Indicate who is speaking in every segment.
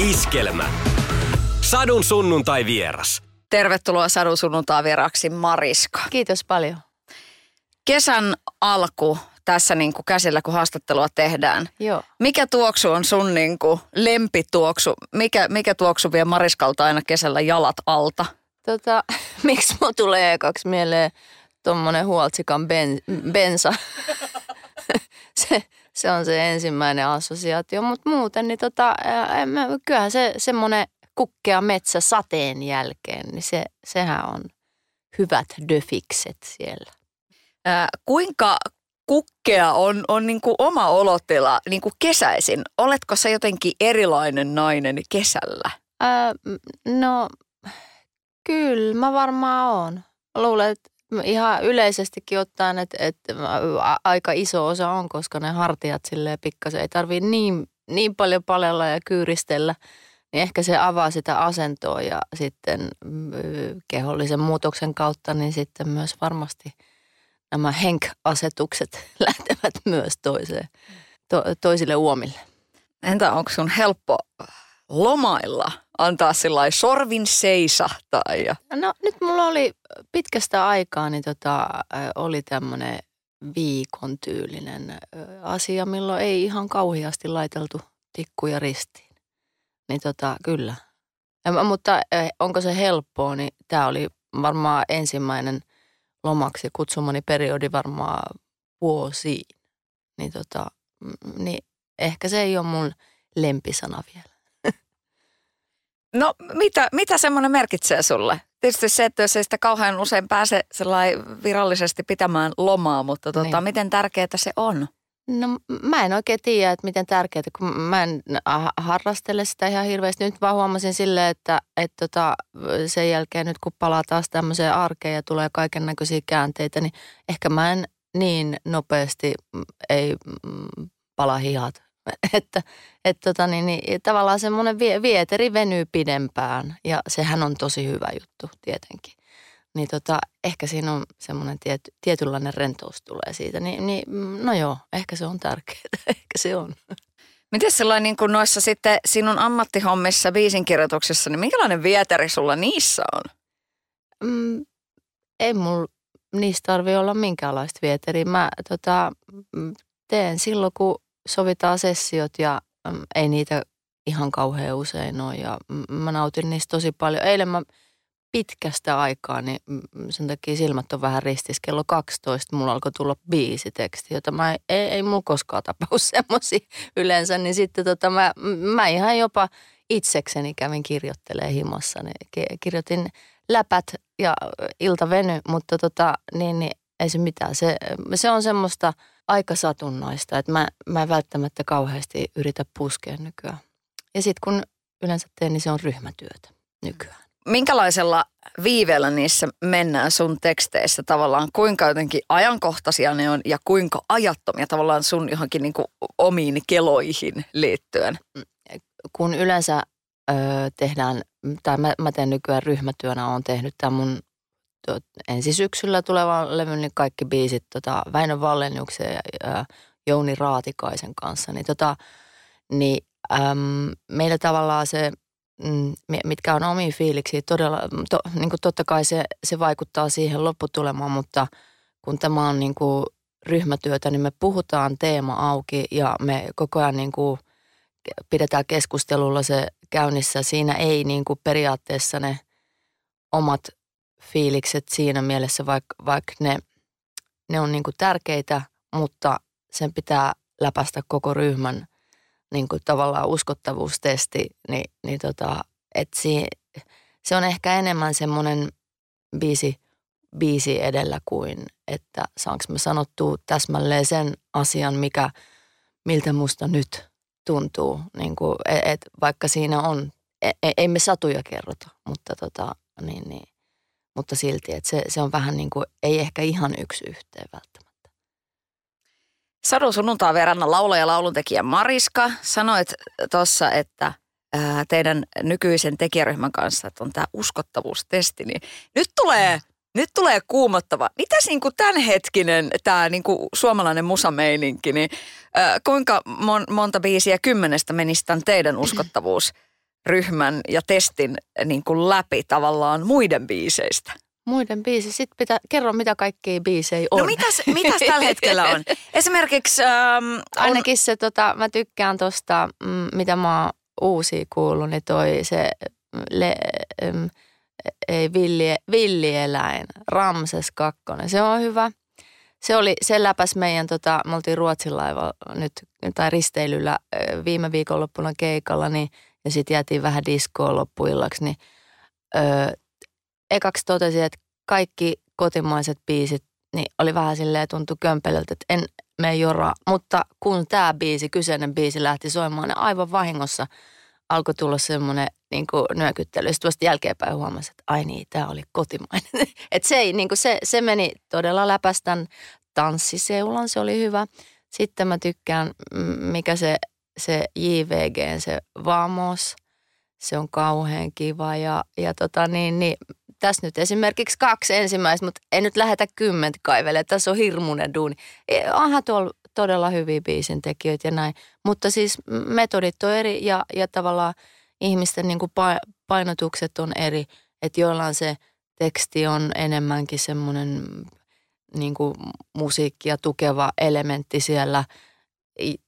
Speaker 1: Iskelmä. Sadun sunnuntai vieras.
Speaker 2: Tervetuloa Sadun sunnuntaa vieraksi Mariska.
Speaker 3: Kiitos paljon.
Speaker 2: Kesän alku tässä niin kuin käsillä, kun haastattelua tehdään.
Speaker 3: Joo.
Speaker 2: Mikä tuoksu on sun niin kuin lempituoksu? Mikä, mikä tuoksu vie Mariskalta aina kesällä jalat alta?
Speaker 3: Tota, miksi mulla tulee ekaksi mieleen tuommoinen huoltsikan ben, bensa? se, se on se ensimmäinen assosiaatio, mutta muuten niin tota, mä- kyllähän se semmoinen kukkea metsä sateen jälkeen, niin se, sehän on hyvät döfikset siellä.
Speaker 2: Ää, kuinka kukkea on, on niin kuin oma olotila niin kuin kesäisin? Oletko se jotenkin erilainen nainen kesällä?
Speaker 3: Ää, no, kyllä mä varmaan oon. Luulen, että ihan yleisestikin ottaen, että, että aika iso osa on, koska ne hartiat silleen pikkasen ei tarvii niin, niin paljon palella ja kyyristellä. Niin ehkä se avaa sitä asentoa ja sitten mm, kehollisen muutoksen kautta, niin sitten myös varmasti nämä henk-asetukset lähtevät myös toiseen, to, toisille uomille.
Speaker 2: Entä onko sun helppo lomailla antaa sillä sorvin seisahtaa ja
Speaker 3: No nyt mulla oli pitkästä aikaa, niin tota, oli tämmöinen viikon tyylinen asia, milloin ei ihan kauheasti laiteltu tikkuja ristiin. Niin tota, kyllä. Ja, mutta onko se helppoa, niin tämä oli varmaan ensimmäinen lomaksi kutsumani periodi varmaan vuosiin. Niin tota, niin ehkä se ei ole mun lempisana vielä.
Speaker 2: No mitä, mitä semmoinen merkitsee sulle? Tietysti se, että jos ei sitä kauhean usein pääse virallisesti pitämään lomaa, mutta tota,
Speaker 3: Niin.
Speaker 2: miten tärkeää se on?
Speaker 3: No mä en oikein tiedä, että miten tärkeää, kun mä en ha- harrastele sitä ihan hirveästi. Nyt vaan huomasin silleen, että, että tota, sen jälkeen nyt kun palaa taas tämmöiseen arkeen ja tulee kaiken näköisiä käänteitä, niin ehkä mä en niin nopeasti ei pala hihat. että että tota, niin, niin, tavallaan semmoinen vie, vieteri venyy pidempään ja sehän on tosi hyvä juttu tietenkin. Niin tota, ehkä siinä on semmoinen tiet, tietynlainen rentous tulee siitä. Ni, niin, mm, no joo, ehkä se on tärkeää. ehkä se on.
Speaker 2: Miten sellainen niin kuin noissa sitten sinun ammattihommissa, biisinkirjoituksessa, niin minkälainen vieteri sulla niissä on?
Speaker 3: Mm, ei mulla niistä tarvi olla minkäänlaista vieteriä. Mä tota, mm, teen silloin, kun sovitaan sessiot ja mm, ei niitä ihan kauhean usein ole. Ja mm, mä nautin niistä tosi paljon. Eilen mä pitkästä aikaa, niin mm, sen takia silmät on vähän ristis. Kello 12 mulla alkoi tulla biisiteksti, jota mä ei, ei mulla koskaan tapahdu semmoisia yleensä. Niin sitten tota, mä, mä ihan jopa itsekseni kävin kirjoittelemaan himossa. Ki- kirjoitin läpät ja ilta veny, mutta tota, niin, niin ei se mitään. Se, se on semmoista aika satunnaista, että mä, mä en välttämättä kauheasti yritä puskea nykyään. Ja sitten kun yleensä teen, niin se on ryhmätyötä nykyään.
Speaker 2: Minkälaisella viiveellä niissä mennään sun teksteissä tavallaan? Kuinka jotenkin ajankohtaisia ne on ja kuinka ajattomia tavallaan sun johonkin niin omiin keloihin liittyen?
Speaker 3: kun yleensä ö, tehdään, tai mä, mä teen nykyään ryhmätyönä, on tehnyt tämän mun ensi syksyllä tulevan levyn, niin kaikki biisit tota, Väinö Valleniuksen ja, ja Jouni Raatikaisen kanssa, niin, tota, niin äm, meillä tavallaan se, mm, mi- mitkä on omia fiiliksiä, todella, to, niin kuin totta kai se, se vaikuttaa siihen lopputulemaan, mutta kun tämä on niin kuin ryhmätyötä, niin me puhutaan teema auki ja me koko ajan niin kuin pidetään keskustelulla se käynnissä. Siinä ei niin kuin periaatteessa ne omat fiilikset siinä mielessä, vaikka, vaikka ne, ne on niin kuin tärkeitä, mutta sen pitää läpäistä koko ryhmän niin kuin tavallaan uskottavuustesti, niin, niin tota, et si, se on ehkä enemmän semmoinen biisi, biisi edellä kuin, että saanko mä sanottua täsmälleen sen asian, mikä, miltä musta nyt tuntuu. Niin kuin, et, vaikka siinä on, e, e, ei me satuja kerrota, mutta, tota, niin, niin, mutta silti, että se, se on vähän niin kuin, ei ehkä ihan yksi yhteen välttämättä.
Speaker 2: Sadun sunnuntaa verran laulaja ja lauluntekijä Mariska. Sanoit tuossa, että ää, teidän nykyisen tekijäryhmän kanssa, että on tämä uskottavuustesti, niin nyt tulee, nyt tulee kuumottava. Mitäs niinku tämänhetkinen tämä niinku suomalainen musameininki, niin ää, kuinka mon, monta biisiä kymmenestä menisi tämän teidän uskottavuus ryhmän ja testin niin kuin läpi tavallaan muiden biiseistä?
Speaker 3: Muiden biisi. Sitten pitää, kerro mitä kaikkia biisejä on.
Speaker 2: No mitäs, mitäs tällä hetkellä on? Esimerkiksi... Ähm, on...
Speaker 3: Ainakin se, tota, mä tykkään tosta, mm, mitä mä oon uusia kuullut, niin toi se, le, mm, ei villi, villieläin, Ramses 2. Se on hyvä. Se oli, se läpäs meidän, tota, me oltiin Ruotsin laiva nyt, tai risteilyllä viime viikonloppuna keikalla, niin, ja sitten jäätiin vähän diskoon loppuillaksi, niin ö, ekaksi totesin, että kaikki kotimaiset biisit niin oli vähän silleen tuntu kömpelöltä, että en mene joraa. Mutta kun tämä biisi, kyseinen biisi lähti soimaan, niin aivan vahingossa alkoi tulla semmoinen niin nyökyttely. Sitten vasta jälkeenpäin huomasi, että ai niin, tämä oli kotimainen. että se, ei, niin kuin se, se meni todella läpästän tanssiseulan, se oli hyvä. Sitten mä tykkään, mikä se, se JVG, se Vamos, se on kauhean kiva ja, ja tota niin, niin tässä nyt esimerkiksi kaksi ensimmäistä, mutta en nyt lähetä kymmentä kaivele. Tässä on hirmuinen duuni. E, onhan tuolla todella hyviä biisintekijöitä ja näin. Mutta siis metodit on eri ja, ja tavallaan ihmisten niin kuin painotukset on eri. Että joillain se teksti on enemmänkin semmoinen niin kuin musiikkia tukeva elementti siellä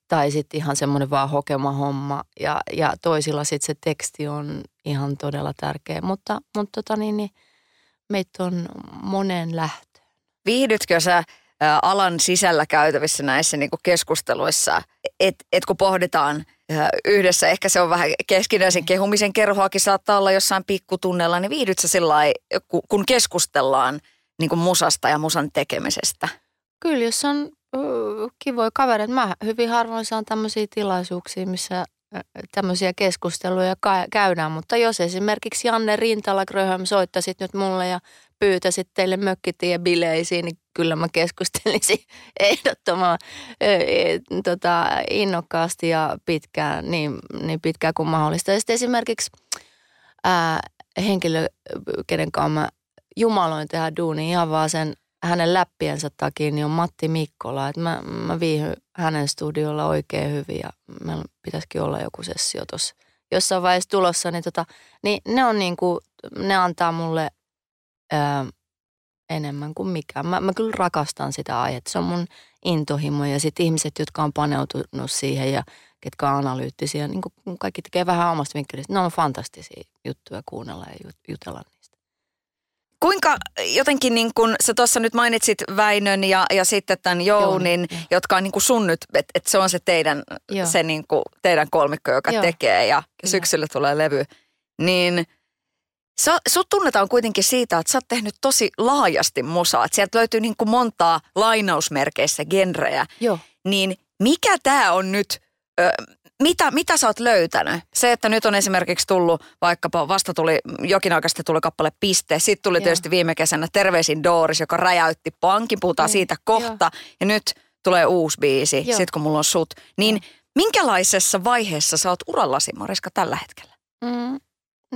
Speaker 3: tai sitten ihan semmoinen vaan hokema homma ja, ja toisilla sitten se teksti on ihan todella tärkeä. Mutta, mutta tota niin, niin meitä on monen lähtöön.
Speaker 2: Viihdytkö sä alan sisällä käytävissä näissä niin keskusteluissa, että et kun pohditaan yhdessä, ehkä se on vähän keskinäisen kehumisen kerhoakin saattaa olla jossain pikkutunnella, niin viihdyt sä sillä kun keskustellaan niin musasta ja musan tekemisestä?
Speaker 3: Kyllä, jos on kivoja kavereita. Mä hyvin harvoin saan tämmöisiä tilaisuuksia, missä tämmöisiä keskusteluja käydään, mutta jos esimerkiksi Janne Rintala Gröhöm soittasit nyt mulle ja pyytäisit teille mökkitie-bileisiin, niin kyllä mä keskustelisin ehdottoman e, tota, innokkaasti ja pitkään, niin, niin pitkään kuin mahdollista. Ja sitten esimerkiksi ää, henkilö, kenen kanssa mä jumaloin tehdä duuni ihan vaan sen hänen läppiensä takia, niin on Matti Mikkola. Että mä, mä viihyn hänen studiolla oikein hyvin ja meillä pitäisikin olla joku sessio tuossa jossain vaiheessa tulossa. Niin, tota, niin ne on niin kuin, ne antaa mulle ää, enemmän kuin mikään. Mä, mä kyllä rakastan sitä aihetta. Se on mun intohimo ja sitten ihmiset, jotka on paneutunut siihen ja ketkä on analyyttisiä, niin kaikki tekee vähän omasta vinkkelistä. Ne on fantastisia juttuja kuunnella ja jutella
Speaker 2: Kuinka jotenkin niin kun sä tuossa nyt mainitsit Väinön ja, ja sitten tämän Jounin, Jouni, jotka on niin kuin sun nyt, että et se on se teidän, se niin kuin teidän kolmikko, joka Joo. tekee ja Kyllä. syksyllä tulee levy, niin sä, sut tunnetaan kuitenkin siitä, että sä oot tehnyt tosi laajasti musaa. Että sieltä löytyy niin kuin montaa lainausmerkeissä genrejä.
Speaker 3: Joo.
Speaker 2: Niin mikä tämä on nyt, ö, mitä, mitä sä oot löytänyt? Se, että nyt on esimerkiksi tullut, vaikkapa vasta tuli, jokin aika sitten tuli kappale Piste. Sitten tuli Joo. tietysti viime kesänä Terveisin Dooris, joka räjäytti pankin. Puhutaan mm. siitä kohta. Joo. Ja nyt tulee uusi biisi, sitten kun mulla on sut. Niin Joo. minkälaisessa vaiheessa sä oot urallasi, Mariska, tällä hetkellä?
Speaker 3: Mm,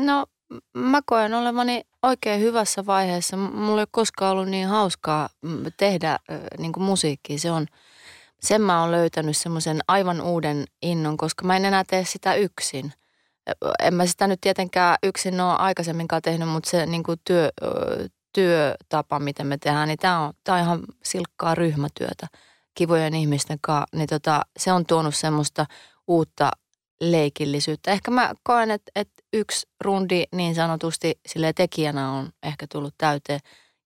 Speaker 3: no, mä koen olevani oikein hyvässä vaiheessa. Mulla ei ole koskaan ollut niin hauskaa tehdä äh, niin musiikkia. Se on – sen mä oon löytänyt semmoisen aivan uuden innon, koska mä en enää tee sitä yksin. En mä sitä nyt tietenkään yksin ole aikaisemminkaan tehnyt, mutta se niin kuin työ, työtapa, miten me tehdään, niin tämä on, on ihan silkkaa ryhmätyötä kivojen ihmisten kanssa. Niin tota, se on tuonut semmoista uutta leikillisyyttä. Ehkä mä koen, että, että yksi rundi niin sanotusti sille tekijänä on ehkä tullut täyteen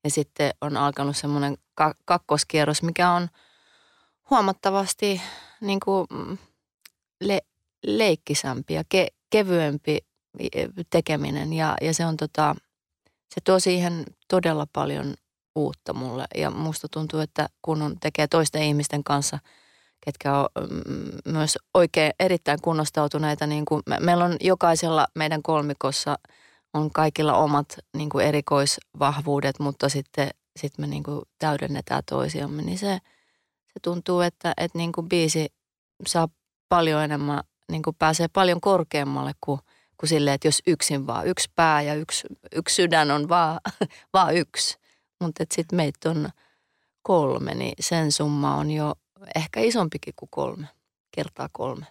Speaker 3: ja sitten on alkanut semmoinen kakkoskierros, mikä on – huomattavasti niin kuin mm, le, leikkisämpi ja ke, kevyempi tekeminen. Ja, ja se on tota, se tuo siihen todella paljon uutta mulle. Ja musta tuntuu, että kun on, tekee toisten ihmisten kanssa, ketkä on mm, myös oikein erittäin kunnostautuneita, niin kuin me, meillä on jokaisella meidän kolmikossa on kaikilla omat niin kuin erikoisvahvuudet, mutta sitten sit me niin kuin täydennetään toisiamme, niin se – se tuntuu, että, että niin kuin biisi saa paljon enemmän, niin kuin pääsee paljon korkeammalle kuin, kuin silleen, että jos yksin vaan yksi pää ja yksi, yksi sydän on vaan, vaan yksi. Mutta sitten meitä on kolme, niin sen summa on jo ehkä isompikin kuin kolme, kertaa kolme.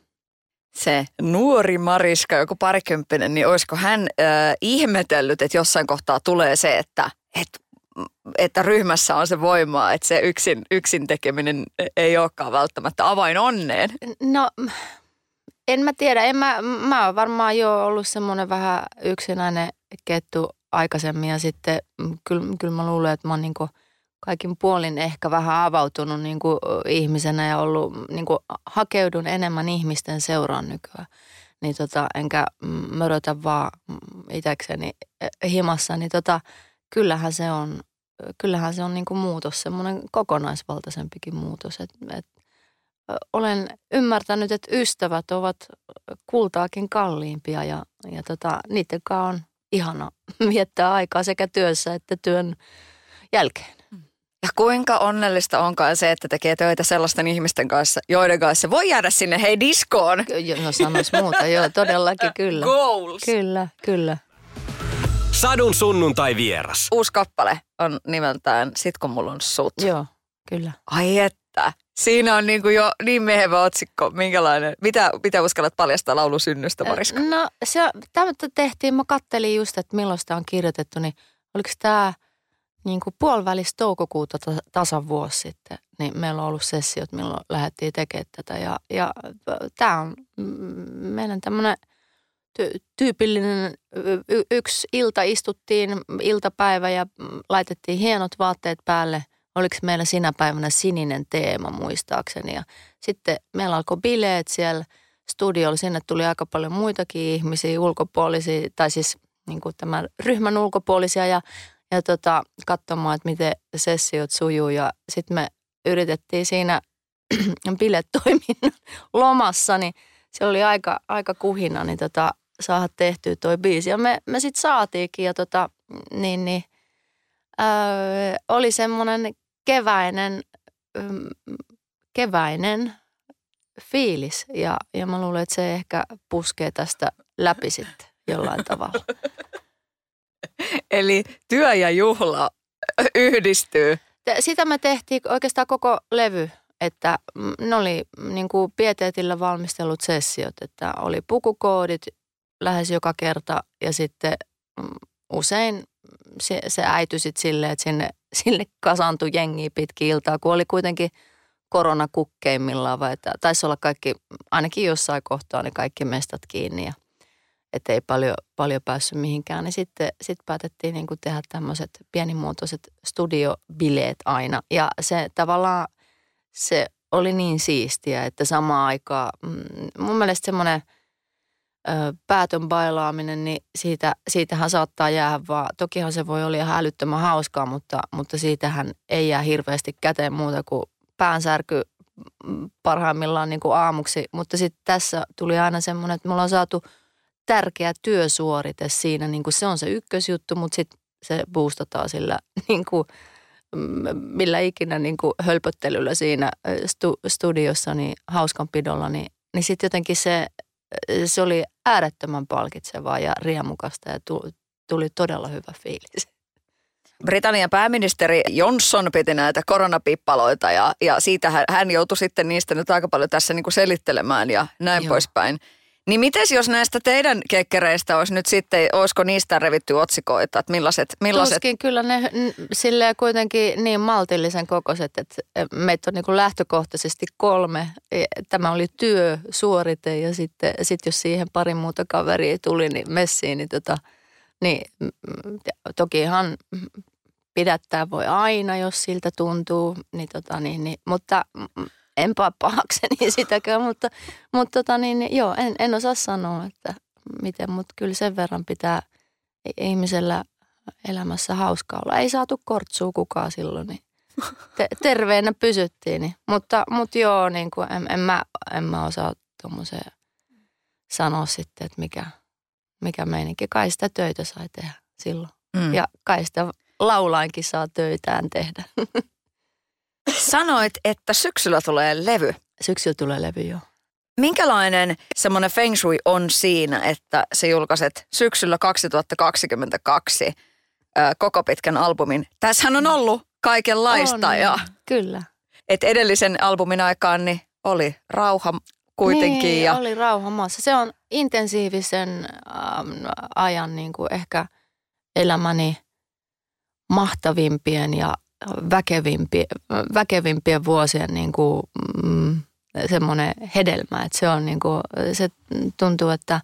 Speaker 2: se nuori Mariska, joku parikymppinen, niin olisiko hän äh, ihmetellyt, että jossain kohtaa tulee se, että, että että ryhmässä on se voimaa, että se yksin, yksin tekeminen ei olekaan välttämättä avain onneen?
Speaker 3: No, en mä tiedä. En mä, mä oon varmaan jo ollut semmoinen vähän yksinäinen kettu aikaisemmin ja sitten kyllä, kyllä mä luulen, että mä oon niinku kaikin puolin ehkä vähän avautunut niinku ihmisenä ja ollut, niinku hakeudun enemmän ihmisten seuraan nykyään. Niin tota, enkä mörötä vaan itsekseni himassa, niin tota, kyllähän se on, kyllähän se on niinku muutos, semmoinen kokonaisvaltaisempikin muutos. Et, et, olen ymmärtänyt, että ystävät ovat kultaakin kalliimpia ja, ja tota, niiden kanssa on ihana viettää aikaa sekä työssä että työn jälkeen.
Speaker 2: Ja kuinka onnellista onkaan se, että tekee töitä sellaisten ihmisten kanssa, joiden kanssa voi jäädä sinne hei diskoon.
Speaker 3: No sanois muuta, joo todellakin kyllä.
Speaker 2: Goals.
Speaker 3: Kyllä, kyllä.
Speaker 1: Sadun sunnuntai vieras.
Speaker 2: Uusi kappale on nimeltään Sit kun mulla on sut.
Speaker 3: Joo, kyllä.
Speaker 2: Ai että. Siinä on niin kuin jo niin mehevä otsikko. Minkälainen? Mitä, mitä uskallat paljastaa laulusynnöstä, Mariska?
Speaker 3: No se, tämä tehtiin, mä kattelin just, että milloin sitä on kirjoitettu, niin oliko tämä niin kuin puolivälis toukokuuta tasan vuosi sitten, niin meillä on ollut sessiot, milloin lähdettiin tekemään tätä. Ja, ja tämä on meidän tämmöinen ty- tyypillinen y- yksi ilta istuttiin, iltapäivä ja laitettiin hienot vaatteet päälle. Oliko meillä sinä päivänä sininen teema muistaakseni. Ja sitten meillä alkoi bileet siellä studiolla. Sinne tuli aika paljon muitakin ihmisiä, ulkopuolisia, tai siis niin kuin tämän ryhmän ulkopuolisia. Ja ja tota, katsomaan, että miten sessiot sujuu. Ja sitten me yritettiin siinä biletoiminnan lomassa, niin se oli aika, aika kuhina, niin tota, saada tehtyä toi biisi. Ja me, me sitten saatiinkin ja tota, niin, niin, öö, oli semmoinen keväinen, mm, keväinen fiilis. Ja, ja mä luulen, että se ehkä puskee tästä läpi sitten jollain tavalla.
Speaker 2: Eli työ ja juhla yhdistyy.
Speaker 3: Sitä me tehtiin oikeastaan koko levy, että ne oli niin kuin pieteetillä valmistellut sessiot, että oli pukukoodit lähes joka kerta ja sitten mm, usein se, se äityi sitten silleen, että sinne, sinne kasaantui jengi pitkin iltaa, kun oli kuitenkin korona kukkeimmillaan, vai että taisi olla kaikki, ainakin jossain kohtaa, niin kaikki mestat kiinni ja – että ei paljon, paljon päässyt mihinkään, niin sitten sit päätettiin niin kuin tehdä tämmöiset pienimuotoiset studiobileet aina. Ja se tavallaan, se oli niin siistiä, että samaan aikaan mm, mun mielestä semmoinen päätön bailaaminen, niin siitä, siitähän saattaa jäädä vaan, tokihan se voi olla ihan älyttömän hauskaa, mutta, mutta siitähän ei jää hirveästi käteen muuta kuin päänsärky mm, parhaimmillaan niin kuin aamuksi. Mutta sitten tässä tuli aina semmoinen, että me ollaan saatu – tärkeä työsuorite siinä, niin kuin se on se ykkösjuttu, mutta sitten se boostataan sillä niin kuin, millä ikinä niin kuin hölpöttelyllä siinä stu, studiossa, niin hauskanpidolla, niin, niin sitten jotenkin se, se oli äärettömän palkitsevaa ja riemukasta ja tuli todella hyvä fiilis.
Speaker 2: Britannian pääministeri Johnson piti näitä koronapippaloita ja, ja siitä hän, hän joutui sitten niistä nyt aika paljon tässä niin kuin selittelemään ja näin Joo. poispäin. Niin mites jos näistä teidän kekkereistä olisi nyt sitten, olisiko niistä revitty otsikoita, että millaiset? millaiset...
Speaker 3: Tuskin kyllä ne silleen kuitenkin niin maltillisen kokoiset, että meitä on niin kuin lähtökohtaisesti kolme. E, tämä oli työsuorite ja sitten sit jos siihen pari muuta kaveria tuli niin messiin, niin, tota, niin tokihan pidättää voi aina, jos siltä tuntuu, niin tota, niin, niin, mutta enpä pahakseni sitäkään, mutta, mutta tota niin, joo, en, en osaa sanoa, että miten, mutta kyllä sen verran pitää ihmisellä elämässä hauskaa olla. Ei saatu kortsua kukaan silloin, niin te, terveenä pysyttiin. Niin. Mutta, mutta joo, niin kuin en, en, mä, en mä osaa tuommoiseen sanoa sitten, että mikä, mikä meininki. Kai sitä töitä sai tehdä silloin. Mm. Ja kai sitä laulainkin saa töitään tehdä.
Speaker 2: Sanoit, että syksyllä tulee levy.
Speaker 3: Syksyllä tulee levy, joo.
Speaker 2: Minkälainen semmoinen feng shui on siinä, että sä julkaiset syksyllä 2022 ö, koko pitkän albumin? Tässähän on ollut kaikenlaista.
Speaker 3: On,
Speaker 2: ja,
Speaker 3: kyllä.
Speaker 2: Et edellisen albumin aikaan niin oli rauha kuitenkin.
Speaker 3: Niin,
Speaker 2: ja,
Speaker 3: oli rauha maassa. Se on intensiivisen ähm, ajan niin kuin ehkä elämäni mahtavimpien ja väkevimpien, väkevimpien vuosien niin kuin, mm, semmoinen hedelmä. Että se on niin kuin, se tuntuu, että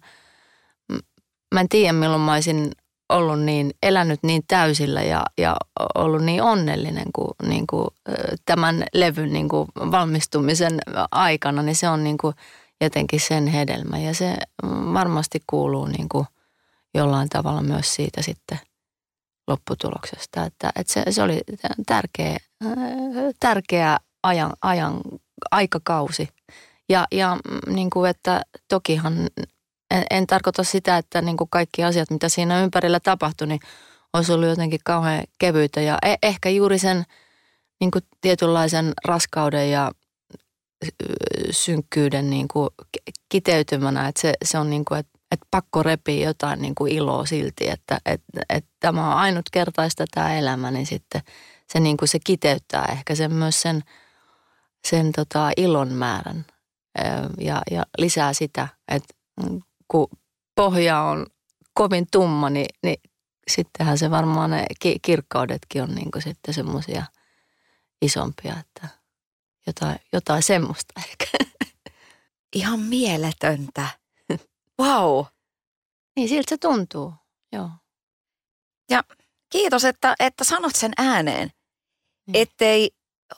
Speaker 3: mä en tiedä milloin mä olisin ollut niin, elänyt niin täysillä ja, ja ollut niin onnellinen kuin, niin kuin tämän levyn niin kuin valmistumisen aikana, niin se on niin kuin jotenkin sen hedelmä. Ja se varmasti kuuluu niin kuin jollain tavalla myös siitä sitten lopputuloksesta. Että, että se, se oli tärkeä, tärkeä ajan, ajan, aikakausi. Ja, ja niin kuin, että tokihan en, en tarkoita sitä, että niin kuin kaikki asiat, mitä siinä ympärillä tapahtui, niin olisi ollut jotenkin kauhean kevyitä. Ja e- ehkä juuri sen niin kuin tietynlaisen raskauden ja synkkyyden niin kuin kiteytymänä, että se, se on niin kuin, että, että pakko repiä jotain niin kuin iloa silti, että, että, että tämä on ainutkertaista tämä elämä, niin sitten se, niin kuin se kiteyttää ehkä sen myös sen, sen tota ilon määrän ja, ja lisää sitä, että kun pohja on kovin tumma, niin, niin sittenhän se varmaan ne ki- kirkkaudetkin on niin sitten semmoisia isompia, että jotain, jotain semmoista ehkä.
Speaker 2: Ihan mieletöntä. Wow.
Speaker 3: Niin siltä se tuntuu, joo.
Speaker 2: Ja kiitos, että, että sanot sen ääneen.
Speaker 3: Mm.
Speaker 2: Ettei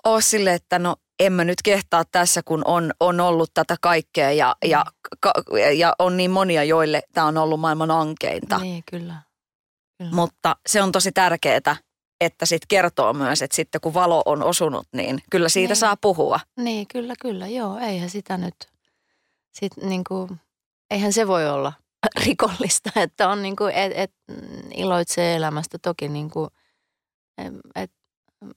Speaker 2: ole sille, että no en mä nyt kehtaa tässä, kun on, on ollut tätä kaikkea ja, ja, ka, ja on niin monia, joille tämä on ollut maailman ankeinta.
Speaker 3: Niin, kyllä. kyllä.
Speaker 2: Mutta se on tosi tärkeää, että sit kertoo myös, että sitten kun valo on osunut, niin kyllä siitä
Speaker 3: Niin.
Speaker 2: saa puhua.
Speaker 3: Niin, kyllä, kyllä. Joo, eihän sitä nyt, sit niin kuin, eihän se voi olla rikollista, että on niin kuin, et, et, mm, iloitsee elämästä toki niin kuin, et, mm,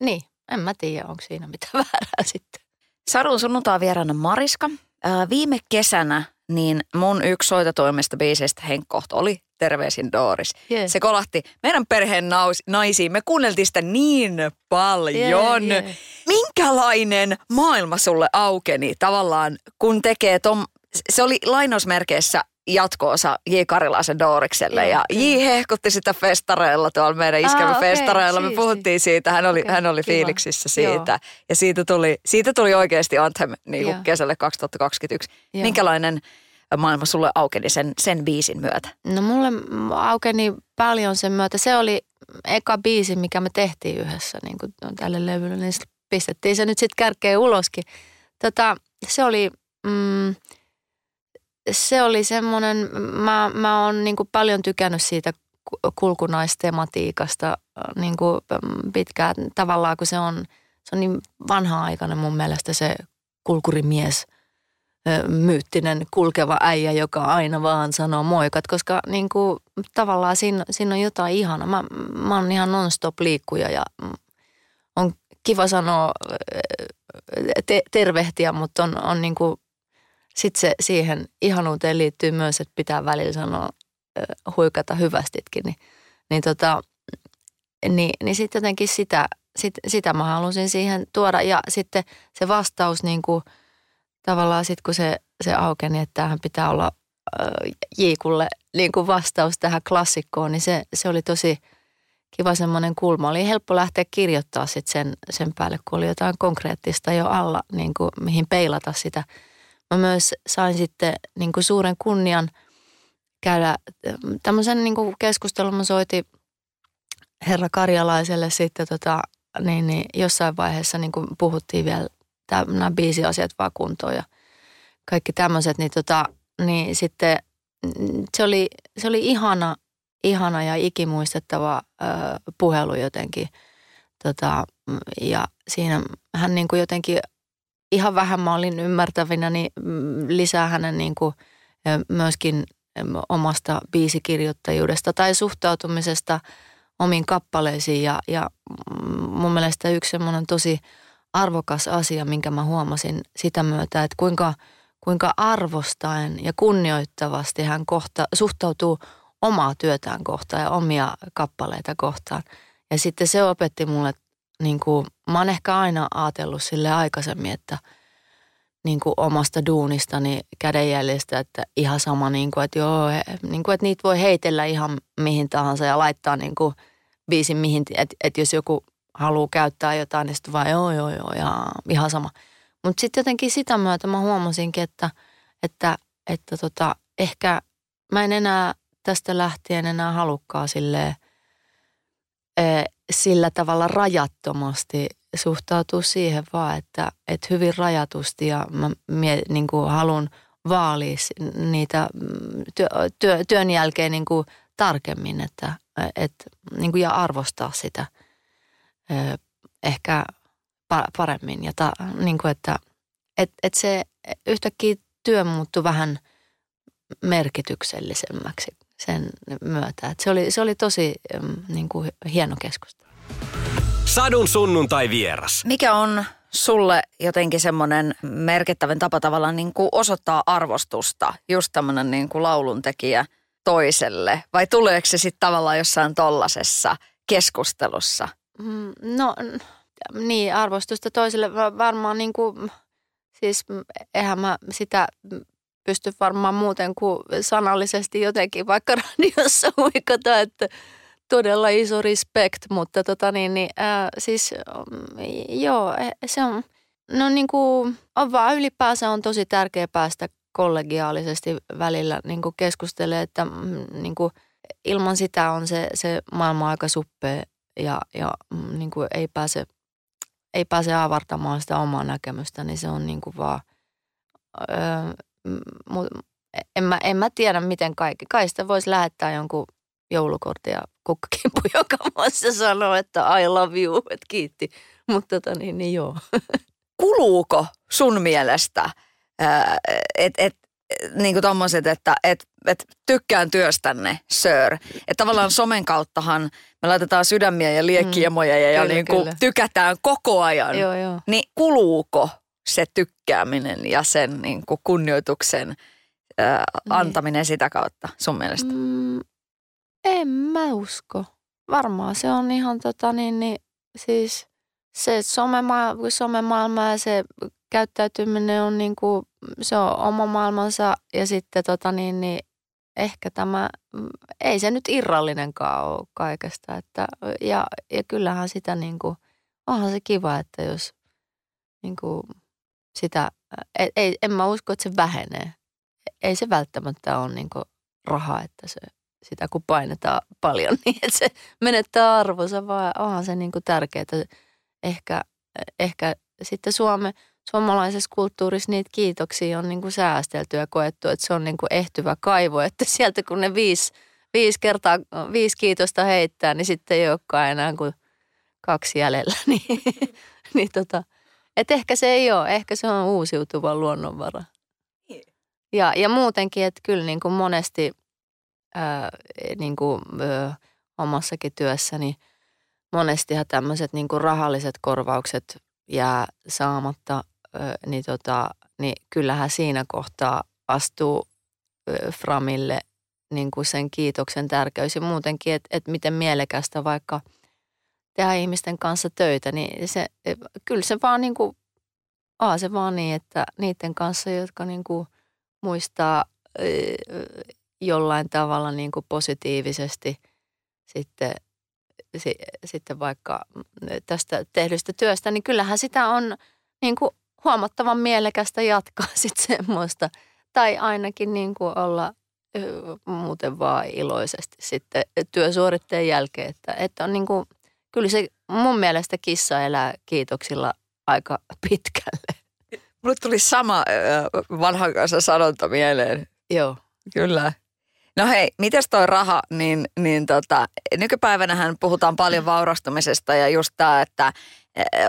Speaker 3: niin, en mä tiedä, onko siinä mitään väärää sitten.
Speaker 2: Sadun sunnuntaa vieraana Mariska. Ää, viime kesänä niin mun yksi soitotoimesta biiseistä Henkkoht oli Terveisin Dooris.
Speaker 3: Yeah.
Speaker 2: Se kolahti meidän perheen naus, naisiin. Me kuunneltiin sitä niin paljon.
Speaker 3: Yeah, yeah.
Speaker 2: Minkälainen maailma sulle aukeni tavallaan, kun tekee tom, se oli lainausmerkeissä jatkoosa J. Karilaisen Doorikselle
Speaker 3: Joo,
Speaker 2: ja. J. hehkutti sitä festareilla tuolla meidän iskämme
Speaker 3: okei,
Speaker 2: festareilla. Me
Speaker 3: siisti.
Speaker 2: puhuttiin siitä, hän oli,
Speaker 3: Okei,
Speaker 2: hän oli
Speaker 3: kiva.
Speaker 2: fiiliksissä
Speaker 3: Joo.
Speaker 2: siitä. Ja siitä tuli, siitä tuli oikeasti Anthem niin kuin
Speaker 3: Joo.
Speaker 2: kesälle 2021.
Speaker 3: Joo.
Speaker 2: Minkälainen maailma sulle aukeni sen, sen biisin myötä?
Speaker 3: No mulle aukeni paljon sen myötä. Se oli eka biisi, mikä me tehtiin yhdessä niin kuin tälle levylle, niin pistettiin se nyt sitten kärkeen uloskin. Tota, se oli, mm, se oli semmoinen, mä, mä oon niin paljon tykännyt siitä ku- kulkunaistematiikasta äh, niin mm, pitkään tavallaan, kun se on, se on niin vanha-aikainen mun mielestä se kulkurimies – myyttinen kulkeva äijä, joka aina vaan sanoo moikat, koska niin kuin, tavallaan siinä, siinä on jotain ihana. Mä, mä oon ihan non-stop liikkuja ja mm, on kiva sanoa te, tervehtiä, mutta on, on niin kuin, sit se siihen ihanuuteen liittyy myös, että pitää välillä sanoa huikata hyvästitkin, niin, niin, tota, niin, niin sitten jotenkin sitä, sit, sitä mä halusin siihen tuoda ja sitten se vastaus niin kuin, tavallaan sitten kun se, se aukeni, että tämähän pitää olla äh, Jiikulle niin kuin vastaus tähän klassikkoon, niin se, se oli tosi kiva semmoinen kulma. Oli helppo lähteä kirjoittaa sit sen, sen päälle, kun oli jotain konkreettista jo alla, niin kuin, mihin peilata sitä. Mä myös sain sitten niin kuin suuren kunnian käydä tämmöisen niin kuin keskustelun. Mä soitin herra Karjalaiselle sitten tota, niin, niin jossain vaiheessa niin kuin puhuttiin vielä nämä biisiasiat vaan kuntoon ja kaikki tämmöiset, niin, tota, niin sitten mm, se oli, se oli ihana, ihana ja ikimuistettava ö, puhelu jotenkin. Tota, ja siinä hän niin kuin jotenkin ihan vähän mä olin ymmärtävinä, niin mm, lisää hänen niin kuin, myöskin omasta biisikirjoittajuudesta tai suhtautumisesta omiin kappaleisiin. Ja, ja mm, mun mielestä yksi semmoinen tosi arvokas asia, minkä mä huomasin sitä myötä, että kuinka, kuinka arvostaen ja kunnioittavasti hän kohta, suhtautuu omaa työtään kohtaan ja omia kappaleita kohtaan. Ja sitten se opetti mulle, niin kuin, mä oon ehkä aina ajatellut sille aikaisemmin, että niin kuin omasta duunistani kädenjäljestä, että ihan sama, niin kuin, että joo, niin kuin, että niitä voi heitellä ihan mihin tahansa ja laittaa niin kuin biisin mihin, että, että jos joku haluaa käyttää jotain, niin sitten vaan joo, joo, joo, ja ihan sama. Mutta sitten jotenkin sitä myötä mä huomasinkin, että, että, että tota, ehkä mä en enää tästä lähtien enää halukkaa silleen, e, sillä tavalla rajattomasti suhtautua siihen vaan, että, että hyvin rajatusti ja mä mie, niin kuin haluan vaalia niitä mm, työ, työ, työn jälkeen niin kuin tarkemmin että, et, niin kuin ja arvostaa sitä ehkä paremmin. Ja ta, niin kuin että et, et se yhtäkkiä työ muuttui vähän merkityksellisemmäksi sen myötä. Et se, oli, se oli tosi niin kuin hieno keskustelu.
Speaker 1: Sadun sunnuntai vieras.
Speaker 2: Mikä on sulle jotenkin semmoinen merkittävän tapa tavallaan niin kuin osoittaa arvostusta, just tämmöinen niin kuin lauluntekijä toiselle? Vai tuleeko se sitten tavallaan jossain tollasessa keskustelussa?
Speaker 3: Mm, no niin, arvostusta toiselle varmaan niin kuin, siis eihän mä sitä pysty varmaan muuten kuin sanallisesti jotenkin vaikka radiossa huikata, että todella iso respect, mutta tota niin, niin ää, siis mm, joo, e, se on, no niin kuin, on vaan ylipäänsä on tosi tärkeää päästä kollegiaalisesti välillä niin kuin keskustelemaan, että mm, niin kuin, ilman sitä on se, se maailma aika suppea ja, ja mm, niin kuin ei pääse ei pääse avartamaan sitä omaa näkemystä, niin se on niin kuin vaan, en, mä, en mä tiedä miten kaikki. Kai sitä voisi lähettää jonkun joulukortin ja kukkakimpu, joka muassa sanoo, että I love you, että kiitti. Mutta tota niin, niin joo.
Speaker 2: Kuluuko sun mielestä, että et, niin kuin tommoset, että et, et tykkään työstänne, sir. Että tavallaan somen kauttahan me laitetaan sydämiä ja liekkiemoja mm, ja, kyllä, niin kuin tykätään koko ajan.
Speaker 3: Joo, joo.
Speaker 2: Niin kuluuko se tykkääminen ja sen niin kuin kunnioituksen ää, niin. antaminen sitä kautta sun mielestä? Mm,
Speaker 3: en mä usko. Varmaan se on ihan tota niin, niin siis se somema- somemaailma ja se käyttäytyminen on niin kuin, se on oma maailmansa ja sitten tota niin, niin ehkä tämä, ei se nyt irrallinenkaan ole kaikesta. Että, ja, ja kyllähän sitä niin kuin, onhan se kiva, että jos niin kuin sitä, ei, en mä usko, että se vähenee. Ei se välttämättä ole niin kuin raha, että se, sitä kun painetaan paljon, niin että se menettää arvonsa, vaan onhan se niin tärkeää. Ehkä, ehkä sitten Suome, suomalaisessa kulttuurissa niitä kiitoksia on niin säästelty ja koettu, että se on niin ehtyvä kaivo, että sieltä kun ne viisi, viisi kertaa viisi kiitosta heittää, niin sitten ei olekaan enää kuin kaksi jäljellä. niin, niin tota, että ehkä se ei ole, ehkä se on uusiutuva luonnonvara. Niin. Ja, ja muutenkin, että kyllä niin kuin monesti ää, niin kuin, ää, omassakin työssäni monestihan tämmöiset niin kuin rahalliset korvaukset jää saamatta niin, tota, niin kyllähän siinä kohtaa astuu Framille niin kuin sen kiitoksen tärkeys ja muutenkin, että, että miten mielekästä vaikka tehdä ihmisten kanssa töitä, niin se, e, kyllä se vaan niin kuin, aa, se vaan niin, että niiden kanssa, jotka niin kuin muistaa jollain tavalla niin kuin positiivisesti sitten, sitten vaikka tästä tehdystä työstä, niin kyllähän sitä on niin kuin huomattavan mielekästä jatkaa sitten semmoista. Tai ainakin niin kuin olla muuten vaan iloisesti sitten työsuoritteen jälkeen. Että, että on niin kuin, kyllä se mun mielestä kissa elää kiitoksilla aika pitkälle.
Speaker 2: Mulle tuli sama vanhan kanssa sanonta mieleen.
Speaker 3: Joo.
Speaker 2: Kyllä. No hei, mites toi raha, niin, niin tota, nykypäivänähän puhutaan paljon vaurastumisesta ja just tämä, että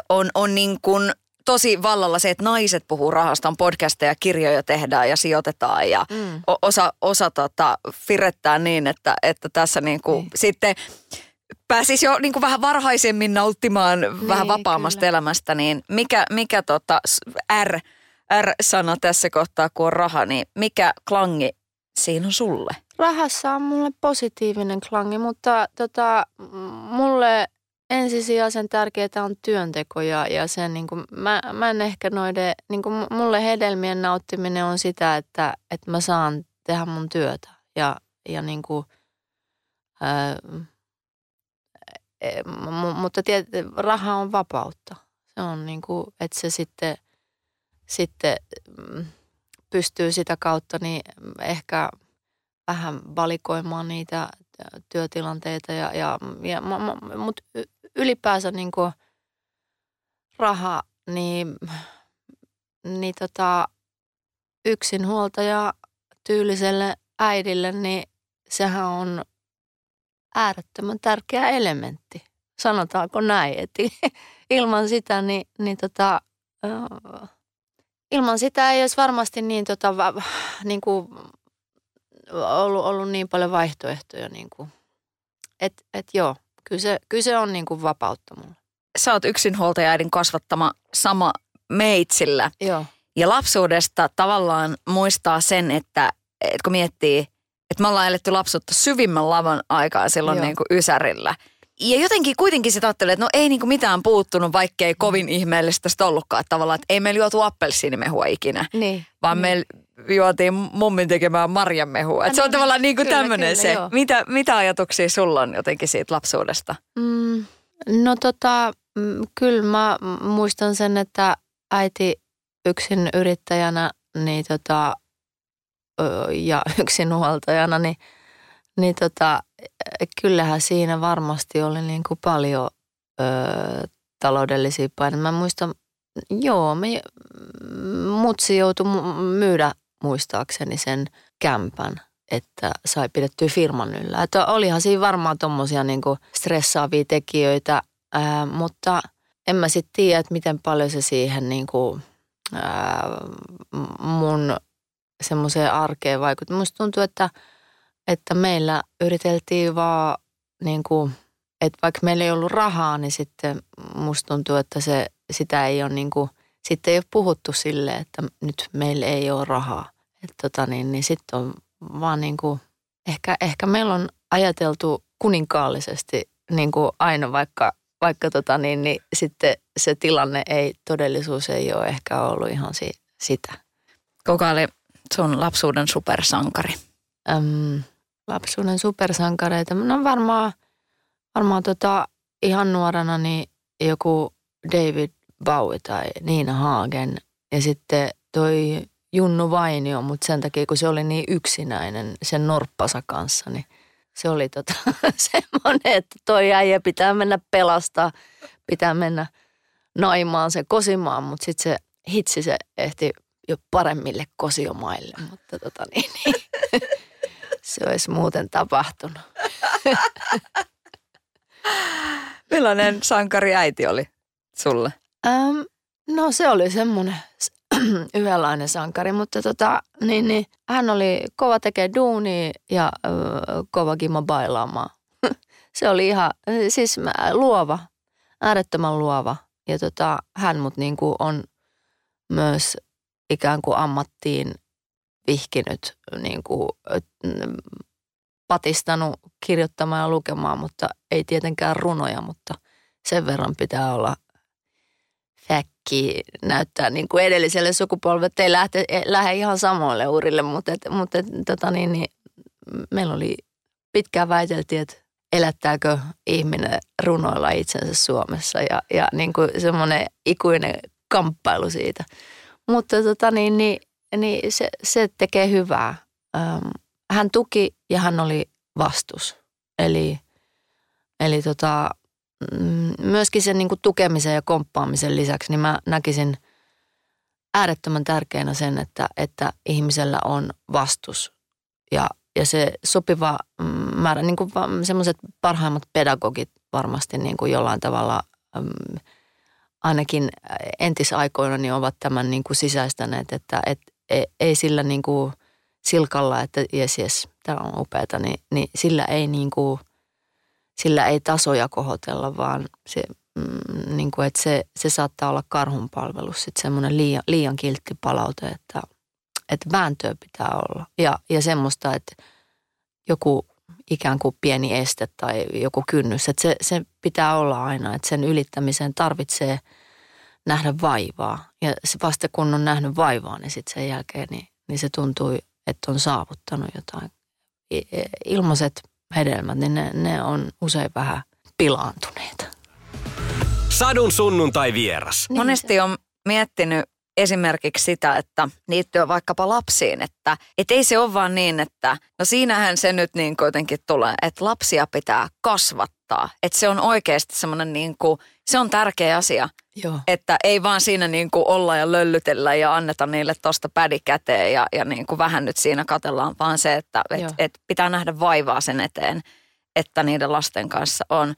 Speaker 2: on, on niin kuin tosi vallalla se, että naiset puhuu rahasta, on podcasteja, kirjoja tehdään ja sijoitetaan ja mm. osa, osa tota, firettää niin, että, että tässä niinku niin. sitten pääsisi jo niin kuin vähän varhaisemmin nauttimaan niin, vähän vapaammasta kyllä. elämästä, niin mikä, mikä tota R, R-sana tässä kohtaa, kun on raha, niin mikä klangi siinä on sulle?
Speaker 3: Rahassa on mulle positiivinen klangi, mutta tota, mulle ensisijaisen tärkeää on työnteko ja, ja sen niin kuin, mä, mä en ehkä noiden, niin kuin mulle hedelmien nauttiminen on sitä, että, että mä saan tehdä mun työtä ja, ja niin kuin, mutta tiet, raha on vapautta. Se on niin kuin, että se sitten, sitten mm, pystyy sitä kautta niin ehkä vähän valikoimaan niitä työtilanteita ja, ja, ja mutta ylipäänsä niin kuin raha, niin, niin tota, yksinhuoltaja tyyliselle äidille, niin sehän on äärettömän tärkeä elementti. Sanotaanko näin, että ilman sitä, niin, niin tota, ilman sitä ei olisi varmasti niin, tota, niin kuin ollut, ollut niin paljon vaihtoehtoja. Niin kuin. Et, et joo, kyllä se, kyllä se on niin kuin vapautta mulle.
Speaker 2: Sä oot yksinhuoltajaidin kasvattama sama meitsillä.
Speaker 3: Joo.
Speaker 2: Ja lapsuudesta tavallaan muistaa sen, että, että kun miettii, että me ollaan eletty lapsuutta syvimmän lavan aikaa silloin niin kuin Ysärillä. Ja jotenkin kuitenkin sitä ajattelee, että no ei niin kuin mitään puuttunut, vaikkei kovin mm. ihmeellistä sitä ollutkaan. Että tavallaan, että ei meillä juotu appelsiinimehua ikinä.
Speaker 3: Niin.
Speaker 2: Vaan niin. meillä juotiin mummin tekemään marjanmehua. Et se on niin, tavallaan niin kuin tämmöinen se. Mitä, mitä ajatuksia sulla on jotenkin siitä lapsuudesta?
Speaker 3: Mm, no tota, mm, kyllä mä muistan sen, että äiti yksin yrittäjänä niin tota, ja yksin huoltajana, niin, niin tota, kyllähän siinä varmasti oli niin kuin paljon ö, taloudellisia paineita. Mä muistan, joo, me, mutsi joutui myydä muistaakseni sen kämpän, että sai pidettyä firman yllä. Että olihan siinä varmaan tuommoisia niin stressaavia tekijöitä, ää, mutta en mä sitten tiedä, että miten paljon se siihen niin kuin, mun semmoiseen arkeen vaikutti. Musta tuntuu, että, että meillä yriteltiin vaan niin kuin, että vaikka meillä ei ollut rahaa, niin sitten musta tuntuu, että se, sitä ei ole niin kuin, sitten ei ole puhuttu sille, että nyt meillä ei ole rahaa. Että tota niin, niin sitten on vaan niin kuin, ehkä, ehkä meillä on ajateltu kuninkaallisesti niin kuin aina, vaikka, vaikka tota niin, niin sitten se tilanne ei, todellisuus ei ole ehkä ollut ihan si, sitä.
Speaker 2: Kuka oli sun lapsuuden supersankari?
Speaker 3: Öm, lapsuuden supersankareita, no varmaan, varmaan tota, ihan nuorena niin joku David Bowie tai Niina Hagen ja sitten toi Junnu Vainio, mutta sen takia kun se oli niin yksinäinen sen norppansa kanssa, niin se oli tota, semmoinen, että toi äijä pitää mennä pelastaa, pitää mennä naimaan se kosimaan, mutta sitten se hitsi se ehti jo paremmille kosiomaille, mutta tota niin, niin se olisi muuten tapahtunut.
Speaker 2: Millainen sankari äiti oli sulle?
Speaker 3: Ähm, no se oli semmoinen yhdenlainen sankari, mutta tota, niin, niin, hän oli kova tekee duuni ja ö, kova kima bailaamaan. se oli ihan, siis mä, luova, äärettömän luova. Ja tota, hän mut niinku on myös ikään kuin ammattiin vihkinyt, niinku, patistanut kirjoittamaan ja lukemaan, mutta ei tietenkään runoja, mutta sen verran pitää olla äkkiä näyttää niin kuin edelliselle sukupolvelle, että ei lähte, lähde ihan samoille urille, mutta, et, mutta et, tota niin, niin, meillä oli pitkään väiteltiin, että elättääkö ihminen runoilla itsensä Suomessa ja, ja niin kuin semmoinen ikuinen kamppailu siitä. Mutta tota niin, niin, niin se, se tekee hyvää. hän tuki ja hän oli vastus. Eli, eli tota, Mm, myöskin sen niin kuin tukemisen ja komppaamisen lisäksi, niin mä näkisin äärettömän tärkeänä sen, että, että ihmisellä on vastus ja, ja se sopiva mm, määrä, niin kuin semmoiset parhaimmat pedagogit varmasti niin kuin jollain tavalla mm, ainakin entisaikoina niin ovat tämän niin kuin sisäistäneet, että et, e, ei sillä niin kuin silkalla, että jes jes, tämä on upeata, niin, niin sillä ei niin kuin sillä ei tasoja kohotella, vaan se, mm, niin kuin, että se, se saattaa olla karhunpalvelus, sitten semmoinen liian, liian kiltti palaute, että, että vääntöä pitää olla. Ja, ja semmoista, että joku ikään kuin pieni este tai joku kynnys. Että se, se pitää olla aina, että sen ylittämiseen tarvitsee nähdä vaivaa. Ja vasta kun on nähnyt vaivaa, niin sitten sen jälkeen niin, niin se tuntui, että on saavuttanut jotain. Ilmaiset hedelmät, niin ne, ne on usein vähän pilaantuneita.
Speaker 1: Sadun sunnuntai vieras.
Speaker 2: Niin Monesti on miettinyt esimerkiksi sitä, että liittyy vaikkapa lapsiin, että et ei se ole vaan niin, että no siinähän se nyt niin kuitenkin tulee, että lapsia pitää kasvattaa. Että se on oikeasti semmoinen niin kuin, se on tärkeä asia.
Speaker 3: Joo.
Speaker 2: Että ei vaan siinä niin kuin olla ja löllytellä ja anneta niille tosta pädi käteen ja, ja niin kuin vähän nyt siinä katellaan, vaan se, että et, et pitää nähdä vaivaa sen eteen, että niiden lasten kanssa on.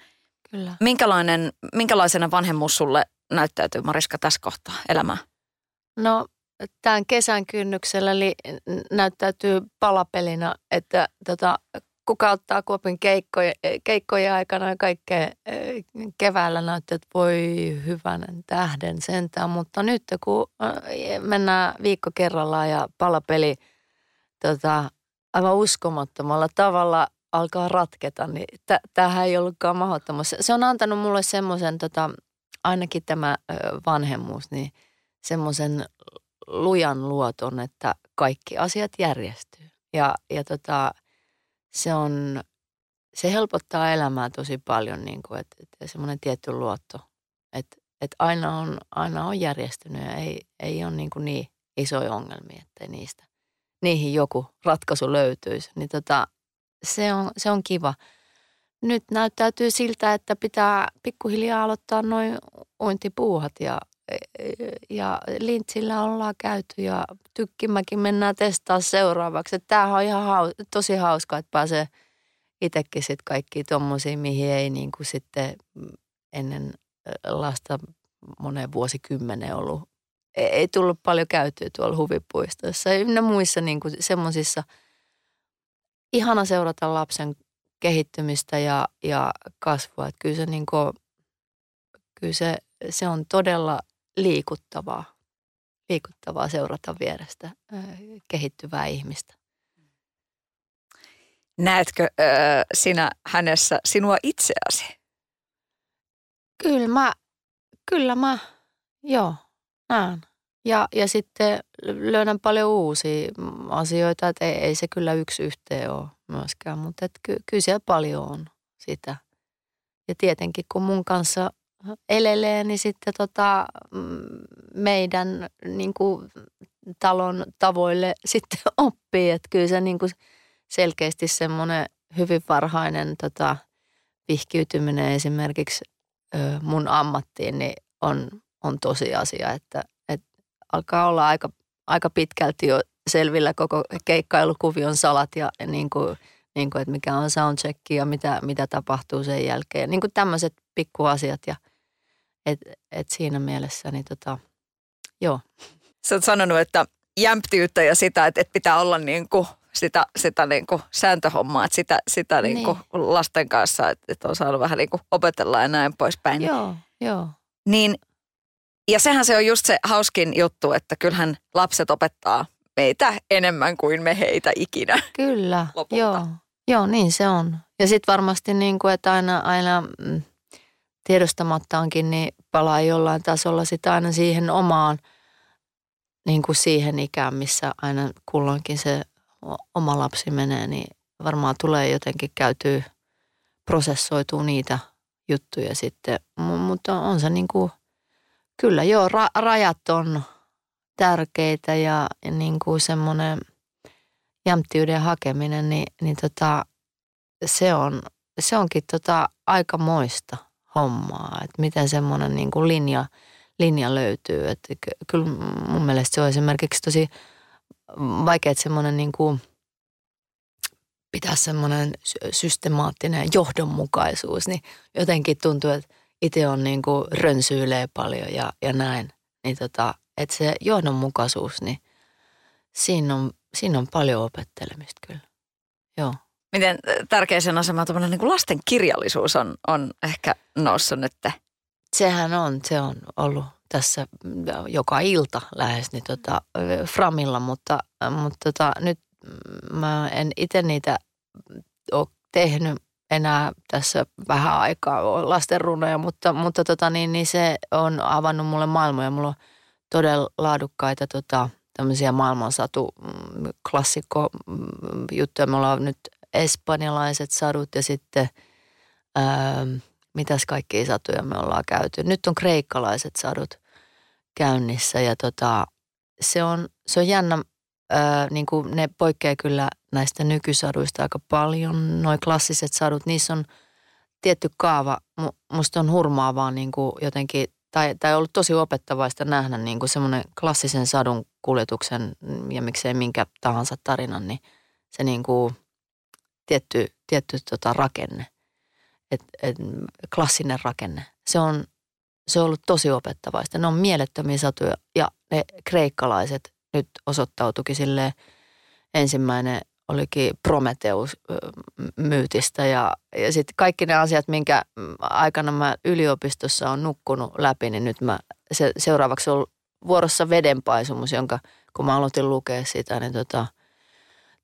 Speaker 3: Kyllä.
Speaker 2: Minkälainen, minkälaisena vanhemmuus sulle näyttäytyy Mariska tässä kohtaa elämää?
Speaker 3: No tämän kesän kynnyksellä eli näyttäytyy palapelinä, että tota, kuka ottaa kuopin keikkoja, keikkoja aikana ja kaikkea eh, keväällä näyttää, että voi hyvänen tähden sentään. Mutta nyt kun eh, mennään viikko kerrallaan ja palapeli tota, aivan uskomattomalla tavalla alkaa ratketa, niin tämähän ei ollutkaan mahdottomassa. Se on antanut mulle semmoisen, tota, ainakin tämä vanhemmuus, niin semmoisen lujan luoton, että kaikki asiat järjestyy. Ja, ja tota, se on, se helpottaa elämää tosi paljon, niin kuin, että, että semmoinen tietty luotto, että, että aina, on, aina on järjestynyt ja ei, ei ole niin, kuin niin isoja ongelmia, että niistä, niihin joku ratkaisu löytyisi. Niin tota, se, on, se on kiva. Nyt näyttäytyy siltä, että pitää pikkuhiljaa aloittaa noin uintipuuhat ja, ja lintsillä ollaan käyty ja tykkimäkin mennään testaa seuraavaksi. Tämähän on ihan hau, tosi hauska, että pääsee itsekin sitten kaikki tuommoisia, mihin ei niin kuin sitten ennen lasta monen vuosikymmenen ollut. Ei, ei tullut paljon käytyä tuolla huvipuistoissa ja muissa niin kuin semmoisissa. Ihana seurata lapsen kehittymistä ja, ja kasvua. Että kyllä se, niin kuin, kyllä se, se on todella liikuttavaa, liikuttavaa seurata vierestä kehittyvää ihmistä.
Speaker 2: Näetkö ö, sinä hänessä sinua itseäsi?
Speaker 3: Kyllä mä, kyllä mä, joo, näen. Ja, ja sitten löydän paljon uusia asioita, että ei, ei se kyllä yksi yhteen ole myöskään, mutta että ky, kyllä siellä paljon on sitä. Ja tietenkin kun mun kanssa elelee, niin sitten tota, mm, meidän niin kuin, talon tavoille sitten oppii. Että kyllä se niin kuin selkeästi semmoinen hyvin varhainen tota, vihkiytyminen esimerkiksi ö, mun ammattiin niin on, on tosiasia, että, että alkaa olla aika, aika pitkälti jo selvillä koko keikkailukuvion salat ja, niin kuin, niin kuin, että mikä on soundcheck ja mitä, mitä tapahtuu sen jälkeen. Niin kuin tämmöiset pikkuasiat ja – et, et siinä mielessä, niin tota, joo.
Speaker 2: Sä oot sanonut, että jämptiyttä ja sitä, että, että pitää olla niin kuin sitä, sitä niin kuin sääntöhommaa, että sitä, sitä niin kuin niin. lasten kanssa, että, että on saanut vähän niin kuin opetella ja näin poispäin.
Speaker 3: Joo, joo.
Speaker 2: Niin, ja sehän se on just se hauskin juttu, että kyllähän lapset opettaa meitä enemmän kuin me heitä ikinä.
Speaker 3: Kyllä, lopulta. joo. Joo, niin se on. Ja sitten varmasti niin kuin, että aina, aina mm, tiedostamattaankin, niin palaa jollain tasolla sitä aina siihen omaan, niin kuin siihen ikään, missä aina kulloinkin se oma lapsi menee, niin varmaan tulee jotenkin käytyy prosessoituu niitä juttuja sitten. Mutta on se niin kuin, kyllä joo, ra- rajat on tärkeitä ja, niin kuin semmoinen jämptiyden hakeminen, niin, niin tota, se, on, se onkin tota aikamoista – hommaa, että miten semmoinen niin kuin linja, linja löytyy. Että kyllä mun mielestä se on esimerkiksi tosi vaikea, että semmoinen niin kuin pitää semmoinen systemaattinen johdonmukaisuus, niin jotenkin tuntuu, että itse on niin kuin rönsyilee paljon ja, ja näin. Niin tota, että se johdonmukaisuus, niin siinä on, siinä on paljon opettelemista kyllä. Joo
Speaker 2: miten tärkeä asema tuommoinen niin lasten kirjallisuus on, on ehkä noussut nyt?
Speaker 3: Sehän on, se on ollut tässä joka ilta lähes niin tota, Framilla, mutta, mutta tota, nyt mä en itse niitä ole tehnyt enää tässä vähän aikaa lastenrunoja, mutta, mutta tota, niin, niin se on avannut mulle maailmoja. Mulla on todella laadukkaita tota, tämmöisiä maailmansatu mm, klassikko mm, juttuja. Me ollaan nyt espanjalaiset sadut ja sitten ää, mitäs kaikkia satuja me ollaan käyty. Nyt on kreikkalaiset sadut käynnissä ja tota, se, on, se on jännä, ää, niin kuin ne poikkeaa kyllä näistä nykysaduista aika paljon. Noi klassiset sadut, niissä on tietty kaava. Musta on hurmaavaa niin kuin jotenkin, tai, tai ollut tosi opettavaista nähdä niin kuin semmoinen klassisen sadun kuljetuksen ja miksei minkä tahansa tarinan, niin se niin kuin tietty, tietty tota rakenne, et, et, klassinen rakenne. Se on, se on ollut tosi opettavaista. Ne on mielettömiä satuja ja ne kreikkalaiset nyt osoittautuikin sille ensimmäinen olikin Prometeus myytistä ja, ja sitten kaikki ne asiat, minkä aikana mä yliopistossa on nukkunut läpi, niin nyt mä se, seuraavaksi on vuorossa vedenpaisumus, jonka kun mä aloitin lukea sitä, niin tota,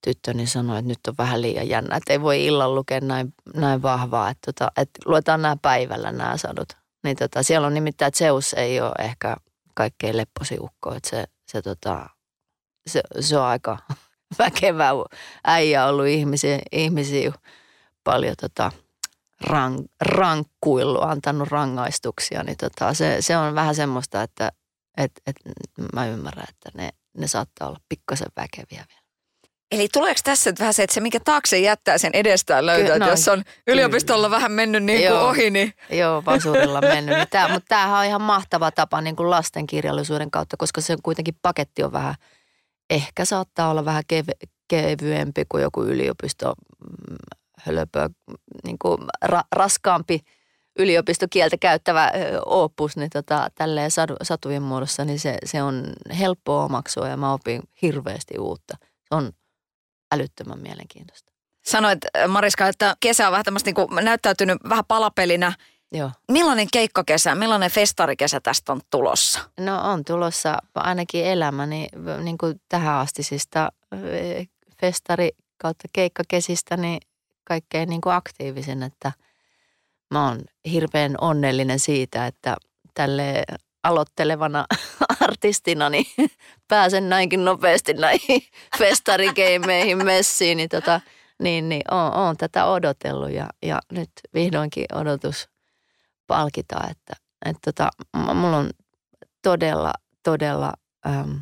Speaker 3: tyttöni sanoi, että nyt on vähän liian jännä, että ei voi illan lukea näin, näin vahvaa, että, tota, että luetaan nämä päivällä nämä sadut. Niin tota, siellä on nimittäin, että Zeus ei ole ehkä kaikkein lepposi ukko, että se, se, tota, se, se on aika väkevä äijä ollut ihmisiä, ihmisiä paljon tota, rank, rankkuillut, antanut rangaistuksia, niin tota, se, se on vähän semmoista, että et, et, mä ymmärrän, että ne, ne saattaa olla pikkasen väkeviä vielä.
Speaker 2: Eli tuleeko tässä vähän se, että se mikä taakse jättää sen edestään löytää, Ky- no, jos on yliopistolla kyllä. vähän mennyt niin kuin Joo. ohi, niin...
Speaker 3: Joo, vasurilla mennyt. Niin tää, mutta tämähän on ihan mahtava tapa niin kuin lastenkirjallisuuden kautta, koska se kuitenkin paketti on vähän, ehkä saattaa olla vähän kev- kevyempi kuin joku yliopisto mm, hölöpö, niin kuin ra- raskaampi yliopistokieltä käyttävä opus, niin tota, tälleen satu, satujen muodossa, niin se, se on helppoa omaksua ja mä opin hirveästi uutta. Se on älyttömän mielenkiintoista.
Speaker 2: Sanoit Mariska, että kesä on vähän tämmöistä niin näyttäytynyt vähän palapelinä.
Speaker 3: Joo.
Speaker 2: Millainen keikkakesä, millainen festarikesä tästä on tulossa?
Speaker 3: No on tulossa ainakin elämäni niin kuin tähän astisista festari kautta keikkakesistä niin kaikkein niin kuin aktiivisen, että mä oon hirveän onnellinen siitä, että tälle aloittelevana artistina, niin pääsen näinkin nopeasti näihin festarikeimeihin messiin, niin, tota, niin, niin oon, oon, tätä odotellut ja, ja nyt vihdoinkin odotus palkitaan, että, että tota, mulla on todella, todella äm,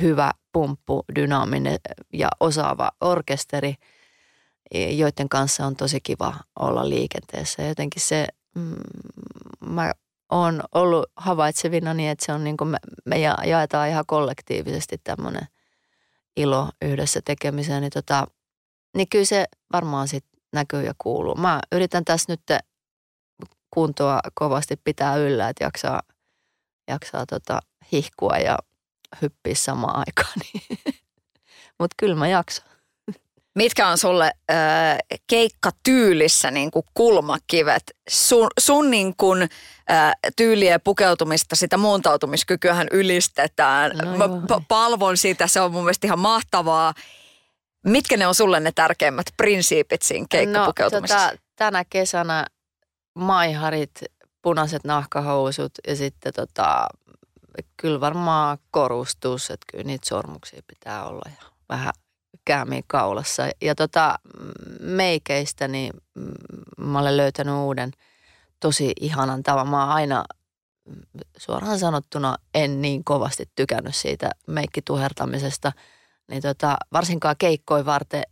Speaker 3: hyvä pumppu, dynaaminen ja osaava orkesteri, joiden kanssa on tosi kiva olla liikenteessä. Jotenkin se, mm, mä on ollut havaitsevina niin, että se on niin kuin me, me jaetaan ihan kollektiivisesti tämmöinen ilo yhdessä tekemiseen, niin, tota, niin kyllä se varmaan sitten näkyy ja kuuluu. Mä yritän tässä nyt kuntoa kovasti pitää yllä, että jaksaa, jaksaa tota hihkua ja hyppiä samaan aikaan. Mutta kyllä mä jaksan.
Speaker 2: Mitkä on sulle äh, keikkatyylissä niin kuin kulmakivet? Sun, sun niin kuin, äh, tyyliä pukeutumista, sitä muuntautumiskykyähän ylistetään. No Mä p- palvon sitä, se on mun mielestä ihan mahtavaa. Mitkä ne on sulle ne tärkeimmät prinsiipit siinä keikkapukeutumisessa? No, tota,
Speaker 3: tänä kesänä maiharit, punaiset nahkahousut ja sitten tota, kyllä varmaan korustus, että kyllä niitä sormuksia pitää olla ja vähän käämiä kaulassa. Ja tota, meikeistä, niin mä olen löytänyt uuden tosi ihanan tavan. Mä oon aina suoraan sanottuna en niin kovasti tykännyt siitä meikkituhertamisesta. Niin tota, varsinkaan keikkoi varten,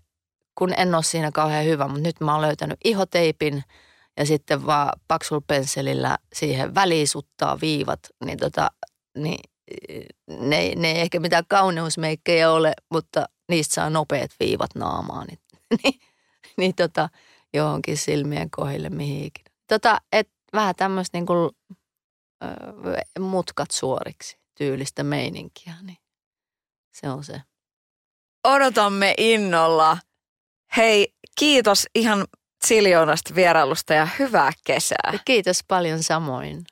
Speaker 3: kun en ole siinä kauhean hyvä, mutta nyt mä oon löytänyt ihoteipin ja sitten vaan paksul pensselillä siihen väliisuttaa viivat, niin, tota, niin ne, ne ei ehkä mitään kauneusmeikkejä ole, mutta niistä saa nopeat viivat naamaan, niin, niin, niin tota, johonkin silmien kohdille mihin ikinä. Tota, et vähän tämmöistä niin kuin, ö, mutkat suoriksi tyylistä meininkiä, niin se on se.
Speaker 2: Odotamme innolla. Hei, kiitos ihan siljoonasta vierailusta ja hyvää kesää.
Speaker 3: Kiitos paljon samoin.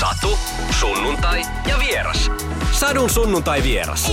Speaker 1: Satu, sunnuntai ja vieras. Sadun sunnuntai vieras.